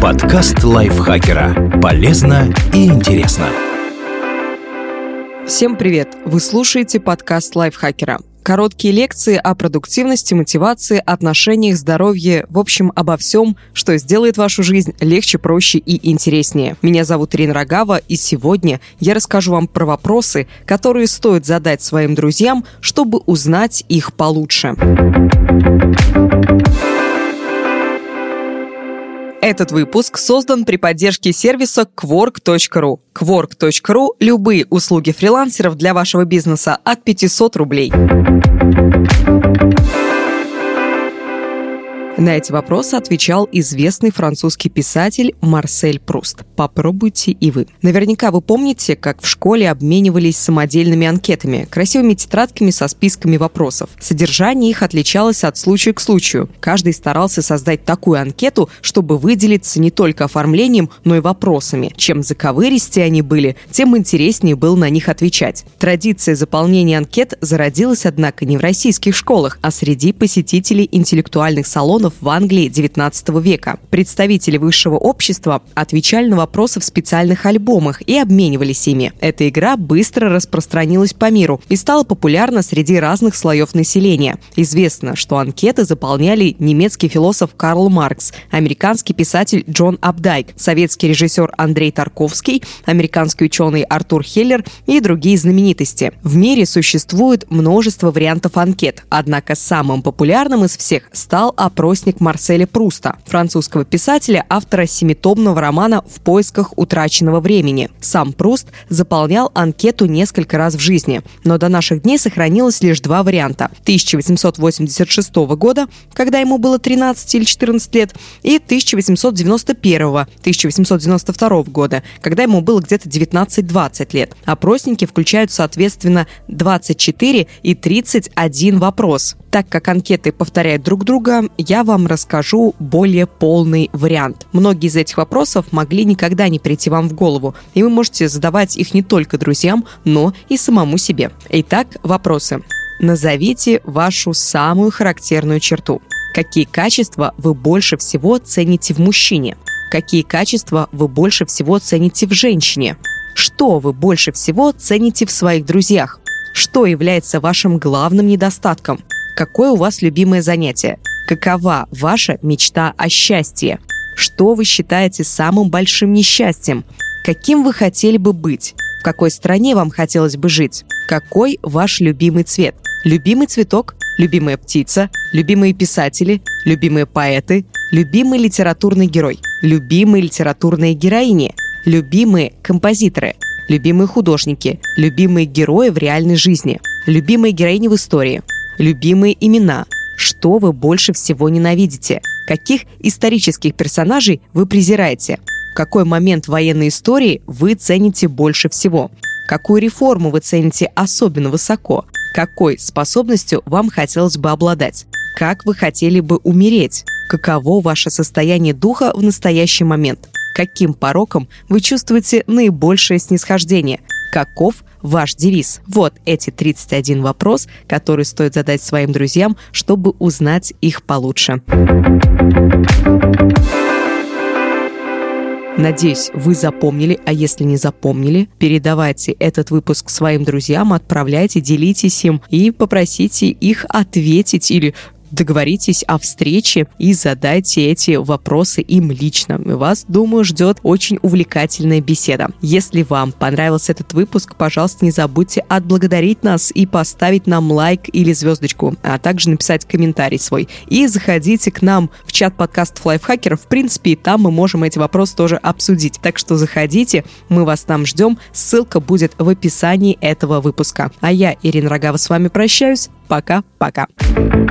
Подкаст лайфхакера. Полезно и интересно. Всем привет! Вы слушаете подкаст лайфхакера. Короткие лекции о продуктивности, мотивации, отношениях, здоровье, в общем, обо всем, что сделает вашу жизнь легче, проще и интереснее. Меня зовут Ирина Рогава, и сегодня я расскажу вам про вопросы, которые стоит задать своим друзьям, чтобы узнать их получше. Этот выпуск создан при поддержке сервиса Quark.ru. Quark.ru – любые услуги фрилансеров для вашего бизнеса от 500 рублей. На эти вопросы отвечал известный французский писатель Марсель Пруст. Попробуйте и вы. Наверняка вы помните, как в школе обменивались самодельными анкетами, красивыми тетрадками со списками вопросов. Содержание их отличалось от случая к случаю. Каждый старался создать такую анкету, чтобы выделиться не только оформлением, но и вопросами. Чем заковыристее они были, тем интереснее было на них отвечать. Традиция заполнения анкет зародилась, однако, не в российских школах, а среди посетителей интеллектуальных салонов регионов в Англии XIX века. Представители высшего общества отвечали на вопросы в специальных альбомах и обменивались ими. Эта игра быстро распространилась по миру и стала популярна среди разных слоев населения. Известно, что анкеты заполняли немецкий философ Карл Маркс, американский писатель Джон Абдайк, советский режиссер Андрей Тарковский, американский ученый Артур Хеллер и другие знаменитости. В мире существует множество вариантов анкет, однако самым популярным из всех стал опрос опросник Марселя Пруста, французского писателя, автора семитомного романа «В поисках утраченного времени». Сам Пруст заполнял анкету несколько раз в жизни, но до наших дней сохранилось лишь два варианта. 1886 года, когда ему было 13 или 14 лет, и 1891-1892 года, когда ему было где-то 19-20 лет. Опросники включают, соответственно, 24 и 31 вопрос. Так как анкеты повторяют друг друга, я вам расскажу более полный вариант. Многие из этих вопросов могли никогда не прийти вам в голову, и вы можете задавать их не только друзьям, но и самому себе. Итак, вопросы. Назовите вашу самую характерную черту. Какие качества вы больше всего цените в мужчине? Какие качества вы больше всего цените в женщине? Что вы больше всего цените в своих друзьях? Что является вашим главным недостатком? Какое у вас любимое занятие? Какова ваша мечта о счастье? Что вы считаете самым большим несчастьем? Каким вы хотели бы быть? В какой стране вам хотелось бы жить? Какой ваш любимый цвет? Любимый цветок? Любимая птица? Любимые писатели? Любимые поэты? Любимый литературный герой? Любимые литературные героини? Любимые композиторы? Любимые художники? Любимые герои в реальной жизни? Любимые героини в истории? Любимые имена. Что вы больше всего ненавидите? Каких исторических персонажей вы презираете? Какой момент военной истории вы цените больше всего? Какую реформу вы цените особенно высоко? Какой способностью вам хотелось бы обладать? Как вы хотели бы умереть? Каково ваше состояние духа в настоящий момент? Каким пороком вы чувствуете наибольшее снисхождение? Каков ваш девиз? Вот эти 31 вопрос, которые стоит задать своим друзьям, чтобы узнать их получше. Надеюсь, вы запомнили, а если не запомнили, передавайте этот выпуск своим друзьям, отправляйте, делитесь им и попросите их ответить или договоритесь о встрече и задайте эти вопросы им лично. Вас, думаю, ждет очень увлекательная беседа. Если вам понравился этот выпуск, пожалуйста, не забудьте отблагодарить нас и поставить нам лайк или звездочку, а также написать комментарий свой. И заходите к нам в чат подкастов лайфхакеров. В принципе, и там мы можем эти вопросы тоже обсудить. Так что заходите, мы вас там ждем. Ссылка будет в описании этого выпуска. А я, Ирина Рогава, с вами прощаюсь. Пока-пока.